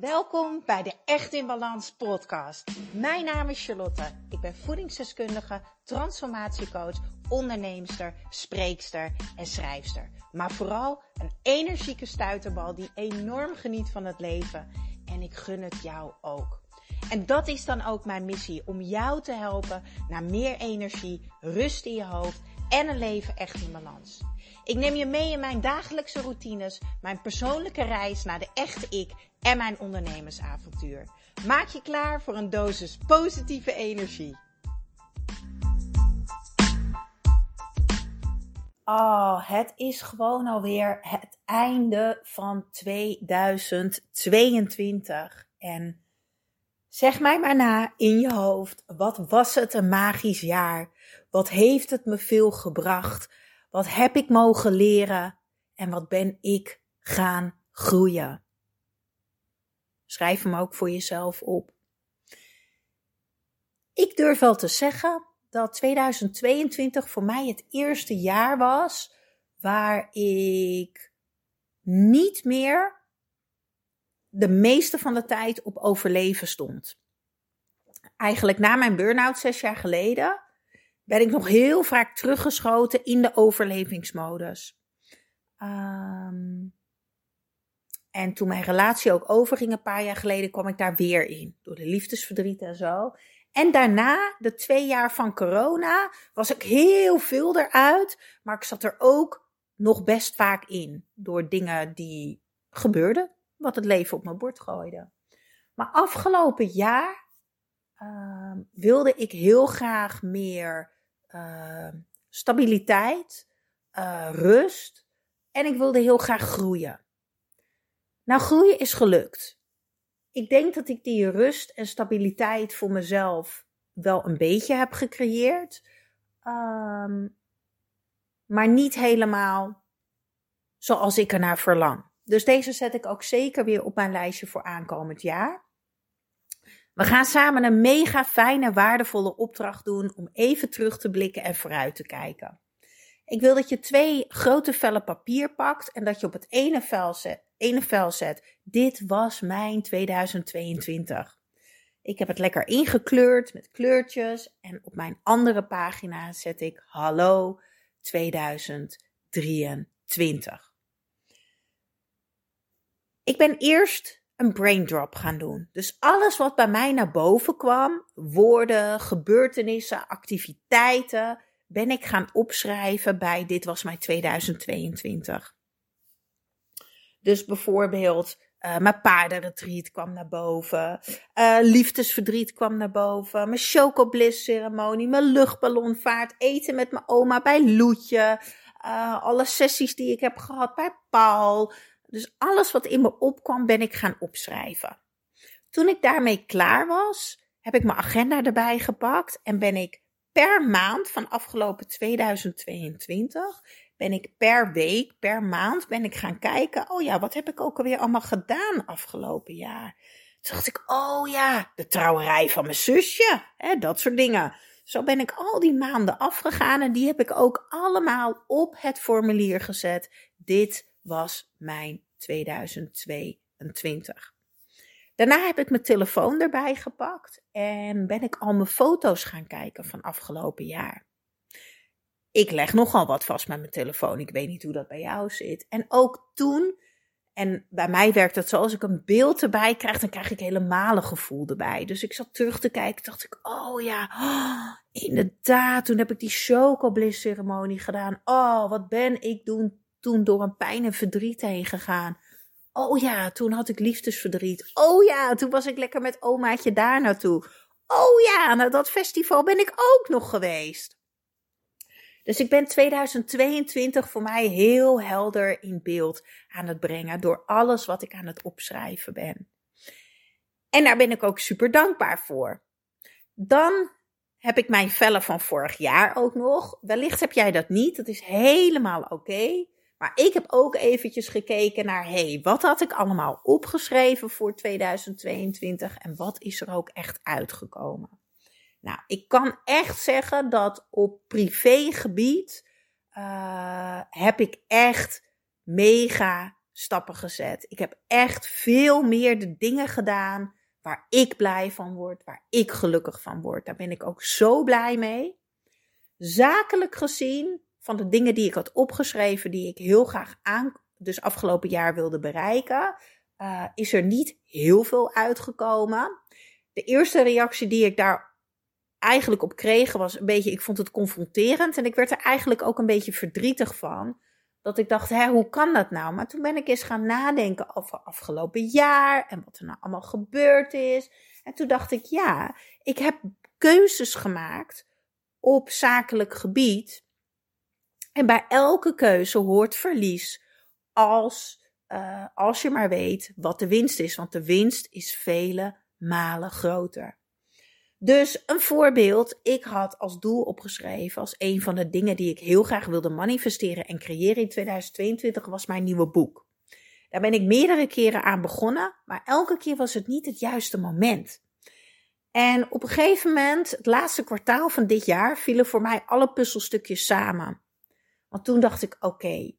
Welkom bij de Echt in Balans podcast. Mijn naam is Charlotte. Ik ben voedingsdeskundige, transformatiecoach, onderneemster, spreekster en schrijfster. Maar vooral een energieke stuiterbal die enorm geniet van het leven. En ik gun het jou ook. En dat is dan ook mijn missie, om jou te helpen naar meer energie, rust in je hoofd en een leven echt in balans. Ik neem je mee in mijn dagelijkse routines, mijn persoonlijke reis naar de echte ik en mijn ondernemersavontuur. Maak je klaar voor een dosis positieve energie. Oh, het is gewoon alweer het einde van 2022. En zeg mij maar na in je hoofd, wat was het een magisch jaar? Wat heeft het me veel gebracht? Wat heb ik mogen leren? En wat ben ik gaan groeien? Schrijf hem ook voor jezelf op. Ik durf wel te zeggen dat 2022 voor mij het eerste jaar was waar ik niet meer de meeste van de tijd op overleven stond. Eigenlijk na mijn burn-out zes jaar geleden ben ik nog heel vaak teruggeschoten in de overlevingsmodus. Um, en toen mijn relatie ook overging een paar jaar geleden, kwam ik daar weer in. Door de liefdesverdriet en zo. En daarna, de twee jaar van corona, was ik heel veel eruit. Maar ik zat er ook nog best vaak in. Door dingen die gebeurden, wat het leven op mijn bord gooide. Maar afgelopen jaar uh, wilde ik heel graag meer uh, stabiliteit, uh, rust. En ik wilde heel graag groeien. Nou, groeien is gelukt. Ik denk dat ik die rust en stabiliteit voor mezelf wel een beetje heb gecreëerd. Um, maar niet helemaal zoals ik ernaar verlang. Dus deze zet ik ook zeker weer op mijn lijstje voor aankomend jaar. We gaan samen een mega fijne, waardevolle opdracht doen om even terug te blikken en vooruit te kijken. Ik wil dat je twee grote vellen papier pakt en dat je op het ene vel zet, ene zet. Dit was mijn 2022. Ik heb het lekker ingekleurd met kleurtjes en op mijn andere pagina zet ik hallo 2023. Ik ben eerst een braindrop gaan doen. Dus alles wat bij mij naar boven kwam, woorden, gebeurtenissen, activiteiten, ben ik gaan opschrijven bij dit was mijn 2022. Dus bijvoorbeeld uh, mijn paardenretreat kwam naar boven. Uh, liefdesverdriet kwam naar boven. Mijn chocobliss ceremonie. Mijn luchtballonvaart. Eten met mijn oma bij Loetje. Uh, alle sessies die ik heb gehad bij Paul. Dus alles wat in me opkwam ben ik gaan opschrijven. Toen ik daarmee klaar was, heb ik mijn agenda erbij gepakt. En ben ik per maand van afgelopen 2022 ben ik per week, per maand ben ik gaan kijken. Oh ja, wat heb ik ook alweer allemaal gedaan afgelopen jaar? Toen dacht ik, oh ja, de trouwerij van mijn zusje, hè, dat soort dingen. Zo ben ik al die maanden afgegaan en die heb ik ook allemaal op het formulier gezet. Dit was mijn 2022. Daarna heb ik mijn telefoon erbij gepakt en ben ik al mijn foto's gaan kijken van afgelopen jaar. Ik leg nogal wat vast met mijn telefoon. Ik weet niet hoe dat bij jou zit. En ook toen, en bij mij werkt het zo, als ik een beeld erbij krijg, dan krijg ik helemaal een gevoel erbij. Dus ik zat terug te kijken, dacht ik, oh ja, inderdaad, toen heb ik die chocobliss ceremonie gedaan. Oh, wat ben ik toen, toen door een pijn en verdriet heen gegaan. Oh ja, toen had ik liefdesverdriet. Oh ja, toen was ik lekker met omaatje daar naartoe. Oh ja, naar dat festival ben ik ook nog geweest. Dus ik ben 2022 voor mij heel helder in beeld aan het brengen door alles wat ik aan het opschrijven ben. En daar ben ik ook super dankbaar voor. Dan heb ik mijn vellen van vorig jaar ook nog. Wellicht heb jij dat niet, dat is helemaal oké. Maar ik heb ook eventjes gekeken naar, hey, wat had ik allemaal opgeschreven voor 2022 en wat is er ook echt uitgekomen? Nou, ik kan echt zeggen dat op privégebied uh, heb ik echt mega stappen gezet. Ik heb echt veel meer de dingen gedaan waar ik blij van word, waar ik gelukkig van word. Daar ben ik ook zo blij mee. Zakelijk gezien, van de dingen die ik had opgeschreven, die ik heel graag aan, dus afgelopen jaar wilde bereiken, uh, is er niet heel veel uitgekomen. De eerste reactie die ik daar eigenlijk op kreeg was een beetje, ik vond het confronterend en ik werd er eigenlijk ook een beetje verdrietig van. Dat ik dacht, hè, hoe kan dat nou? Maar toen ben ik eens gaan nadenken over afgelopen jaar en wat er nou allemaal gebeurd is. En toen dacht ik, ja, ik heb keuzes gemaakt op zakelijk gebied. En bij elke keuze hoort verlies als, uh, als je maar weet wat de winst is. Want de winst is vele malen groter. Dus een voorbeeld, ik had als doel opgeschreven, als een van de dingen die ik heel graag wilde manifesteren en creëren in 2022, was mijn nieuwe boek. Daar ben ik meerdere keren aan begonnen, maar elke keer was het niet het juiste moment. En op een gegeven moment, het laatste kwartaal van dit jaar, vielen voor mij alle puzzelstukjes samen. Want toen dacht ik, oké,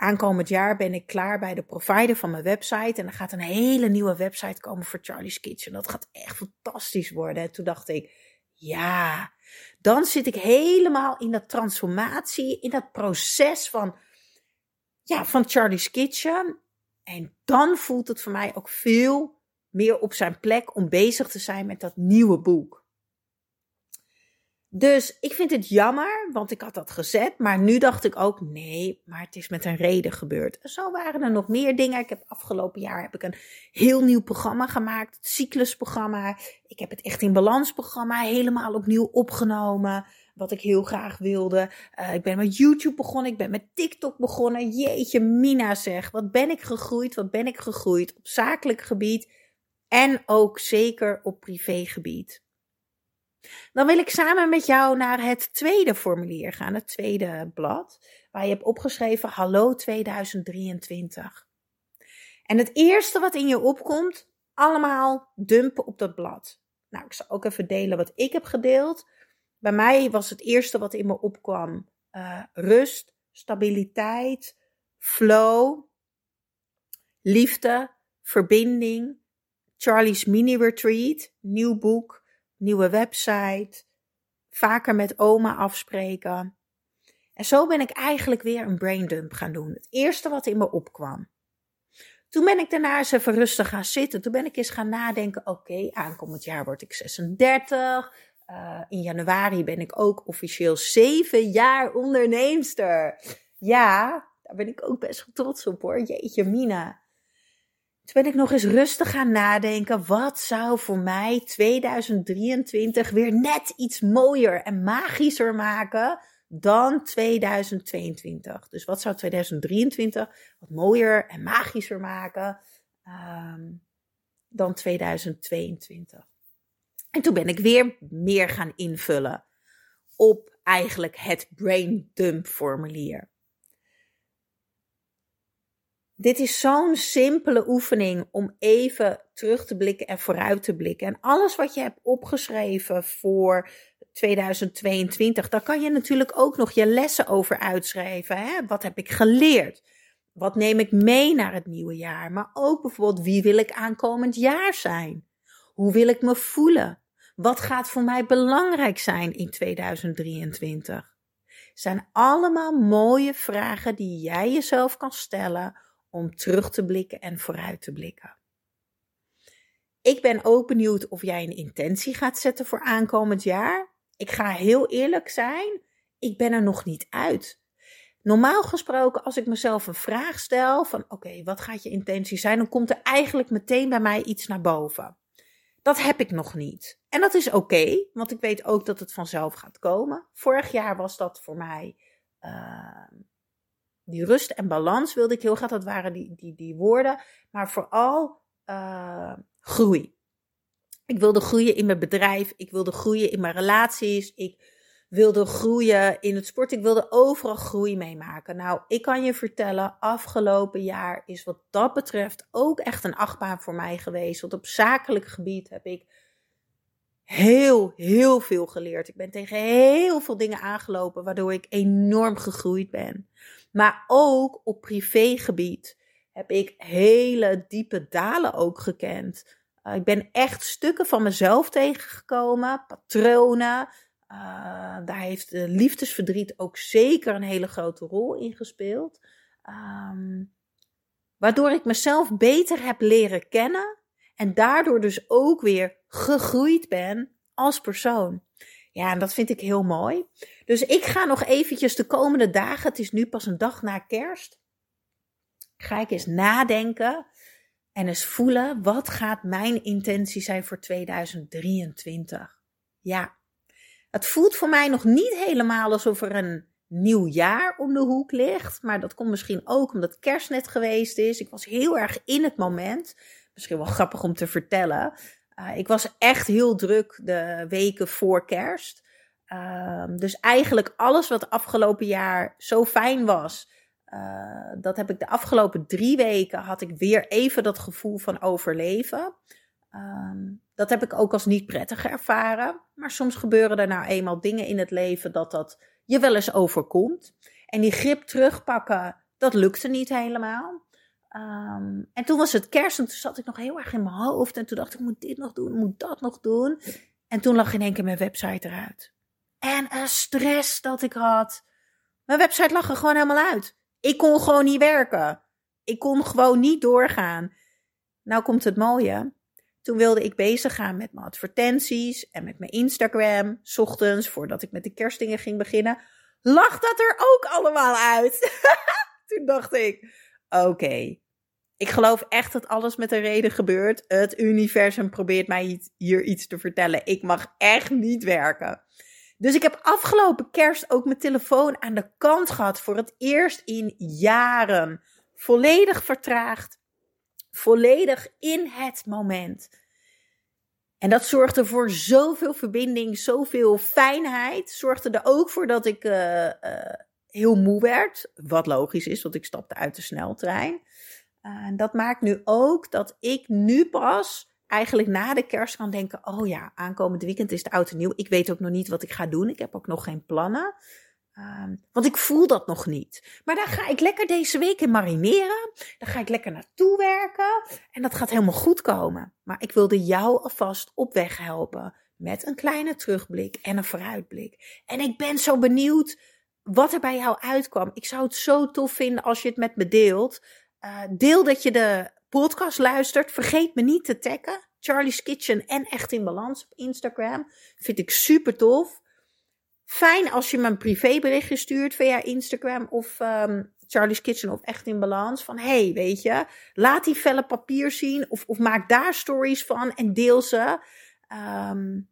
aankomend jaar ben ik klaar bij de provider van mijn website. En er gaat een hele nieuwe website komen voor Charlie's Kitchen. Dat gaat echt fantastisch worden. En toen dacht ik, ja, dan zit ik helemaal in dat transformatie, in dat proces van, ja, van Charlie's Kitchen. En dan voelt het voor mij ook veel meer op zijn plek om bezig te zijn met dat nieuwe boek. Dus ik vind het jammer, want ik had dat gezet. Maar nu dacht ik ook, nee, maar het is met een reden gebeurd. zo waren er nog meer dingen. Ik heb afgelopen jaar heb ik een heel nieuw programma gemaakt. Het cyclusprogramma. Ik heb het echt in balans programma helemaal opnieuw opgenomen. Wat ik heel graag wilde. Uh, ik ben met YouTube begonnen. Ik ben met TikTok begonnen. Jeetje, Mina zeg. Wat ben ik gegroeid? Wat ben ik gegroeid? Op zakelijk gebied. En ook zeker op privégebied. Dan wil ik samen met jou naar het tweede formulier gaan, het tweede blad, waar je hebt opgeschreven Hallo 2023. En het eerste wat in je opkomt, allemaal dumpen op dat blad. Nou, ik zal ook even delen wat ik heb gedeeld. Bij mij was het eerste wat in me opkwam uh, rust, stabiliteit, flow, liefde, verbinding, Charlie's Mini Retreat, nieuw boek, nieuwe website, vaker met oma afspreken. En zo ben ik eigenlijk weer een braindump gaan doen. Het eerste wat in me opkwam. Toen ben ik daarna eens even rustig gaan zitten. Toen ben ik eens gaan nadenken: oké, aankomend jaar word ik 36. Uh, in januari ben ik ook officieel zeven jaar onderneemster. Ja, daar ben ik ook best trots op hoor. Jeetje, Mina. Toen ben ik nog eens rustig gaan nadenken. Wat zou voor mij 2023 weer net iets mooier en magischer maken dan 2022? Dus wat zou 2023 wat mooier en magischer maken um, dan 2022? En toen ben ik weer meer gaan invullen op eigenlijk het brain dump formulier. Dit is zo'n simpele oefening om even terug te blikken en vooruit te blikken. En alles wat je hebt opgeschreven voor 2022, daar kan je natuurlijk ook nog je lessen over uitschrijven. Hè? Wat heb ik geleerd? Wat neem ik mee naar het nieuwe jaar? Maar ook bijvoorbeeld, wie wil ik aankomend jaar zijn? Hoe wil ik me voelen? Wat gaat voor mij belangrijk zijn in 2023? Het zijn allemaal mooie vragen die jij jezelf kan stellen om terug te blikken en vooruit te blikken. Ik ben ook benieuwd of jij een intentie gaat zetten voor aankomend jaar. Ik ga heel eerlijk zijn, ik ben er nog niet uit. Normaal gesproken, als ik mezelf een vraag stel van oké, wat gaat je intentie zijn, dan komt er eigenlijk meteen bij mij iets naar boven. Dat heb ik nog niet. En dat is oké, want ik weet ook dat het vanzelf gaat komen. Vorig jaar was dat voor mij uh, die rust en balans wilde ik heel graag. Dat waren die, die, die woorden. Maar vooral uh, groei. Ik wilde groeien in mijn bedrijf. Ik wilde groeien in mijn relaties. Ik wilde groeien in het sport. Ik wilde overal groei meemaken. Nou, ik kan je vertellen, afgelopen jaar is wat dat betreft ook echt een achtbaan voor mij geweest. Want op zakelijk gebied heb ik heel, heel veel geleerd. Ik ben tegen heel veel dingen aangelopen, waardoor ik enorm gegroeid ben. Maar ook op privégebied heb ik hele diepe dalen ook gekend. Uh, ik ben echt stukken van mezelf tegengekomen, patronen. Uh, daar heeft de liefdesverdriet ook zeker een hele grote rol in gespeeld. Um, waardoor ik mezelf beter heb leren kennen en daardoor dus ook weer gegroeid ben als persoon. Ja, en dat vind ik heel mooi. Dus ik ga nog eventjes de komende dagen, het is nu pas een dag na kerst, ga ik eens nadenken en eens voelen wat gaat mijn intentie zijn voor 2023. Ja, het voelt voor mij nog niet helemaal alsof er een nieuw jaar om de hoek ligt, maar dat komt misschien ook omdat kerst net geweest is. Ik was heel erg in het moment. Misschien wel grappig om te vertellen. Uh, ik was echt heel druk de weken voor kerst. Uh, dus eigenlijk alles wat afgelopen jaar zo fijn was, uh, dat heb ik de afgelopen drie weken had ik weer even dat gevoel van overleven. Ehm, dat heb ik ook als niet prettig ervaren. Maar soms gebeuren er nou eenmaal dingen in het leven dat dat je wel eens overkomt. En die grip terugpakken, dat lukte niet helemaal. Um, en toen was het kerst en toen zat ik nog heel erg in mijn hoofd. En toen dacht ik, moet dit nog doen, moet dat nog doen. En toen lag in één keer mijn website eruit. En een stress dat ik had. Mijn website lag er gewoon helemaal uit. Ik kon gewoon niet werken. Ik kon gewoon niet doorgaan. Nou komt het mooie. Toen wilde ik bezig gaan met mijn advertenties en met mijn Instagram. S ochtends, voordat ik met de kerstdingen ging beginnen, lag dat er ook allemaal uit. Toen dacht ik, oké. Ik geloof echt dat alles met een reden gebeurt. Het universum probeert mij hier iets te vertellen. Ik mag echt niet werken. Dus ik heb afgelopen kerst ook mijn telefoon aan de kant gehad. Voor het eerst in jaren. Volledig vertraagd volledig in het moment. En dat zorgde voor zoveel verbinding, zoveel fijnheid. Zorgde er ook voor dat ik uh, uh, heel moe werd. Wat logisch is, want ik stapte uit de sneltrein. En dat maakt nu ook dat ik nu pas eigenlijk na de kerst kan denken: oh ja, aankomend weekend is de oud en nieuw. Ik weet ook nog niet wat ik ga doen. Ik heb ook nog geen plannen. Um, want ik voel dat nog niet. Maar daar ga ik lekker deze week in marineren. Daar ga ik lekker naartoe werken. En dat gaat helemaal goed komen. Maar ik wilde jou alvast op weg helpen. Met een kleine terugblik en een vooruitblik. En ik ben zo benieuwd wat er bij jou uitkwam. Ik zou het zo tof vinden als je het met me deelt. Uh, deel dat je de podcast luistert. Vergeet me niet te taggen. Charlie's Kitchen en Echt in Balans op Instagram. Vind ik super tof. Fijn als je me een privéberichtje stuurt via Instagram of um, Charlie's Kitchen of Echt in Balans. Van hey, weet je, laat die vellen papier zien of, of maak daar stories van en deel ze. Um,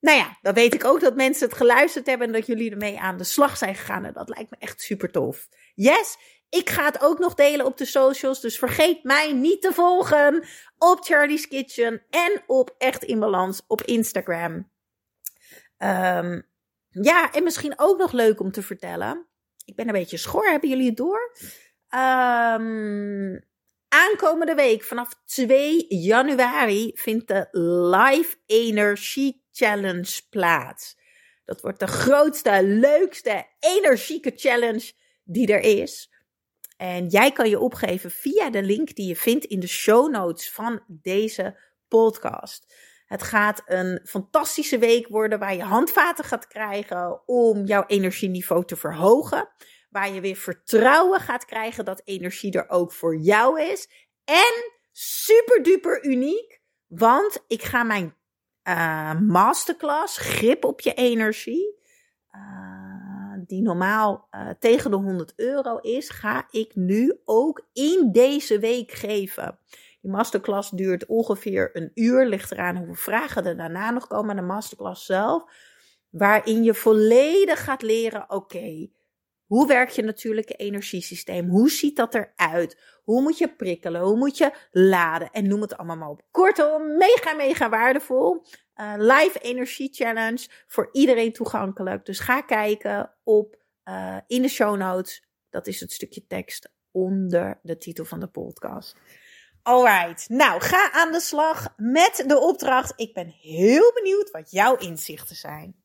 nou ja, dan weet ik ook dat mensen het geluisterd hebben en dat jullie ermee aan de slag zijn gegaan. En dat lijkt me echt super tof. Yes, ik ga het ook nog delen op de socials. Dus vergeet mij niet te volgen op Charlie's Kitchen en op Echt in Balans op Instagram. Um, ja, en misschien ook nog leuk om te vertellen. Ik ben een beetje schor, hebben jullie het door? Um, aankomende week, vanaf 2 januari, vindt de Live Energie Challenge plaats. Dat wordt de grootste, leukste, energieke challenge die er is. En jij kan je opgeven via de link die je vindt in de show notes van deze podcast. Het gaat een fantastische week worden waar je handvaten gaat krijgen om jouw energieniveau te verhogen. Waar je weer vertrouwen gaat krijgen dat energie er ook voor jou is. En super duper uniek, want ik ga mijn uh, masterclass Grip op je energie. Uh, die normaal uh, tegen de 100 euro is, ga ik nu ook in deze week geven. Die masterclass duurt ongeveer een uur. Ligt eraan hoeveel vragen er daarna nog komen de masterclass zelf. Waarin je volledig gaat leren: oké, hoe werkt je natuurlijke energiesysteem? Hoe ziet dat eruit? Hoe moet je prikkelen? Hoe moet je laden? En noem het allemaal maar op. Kortom, mega, mega waardevol. Uh, live Energie Challenge voor iedereen toegankelijk. Dus ga kijken op uh, in de show notes. Dat is het stukje tekst onder de titel van de podcast. Alright, nou ga aan de slag met de opdracht. Ik ben heel benieuwd wat jouw inzichten zijn.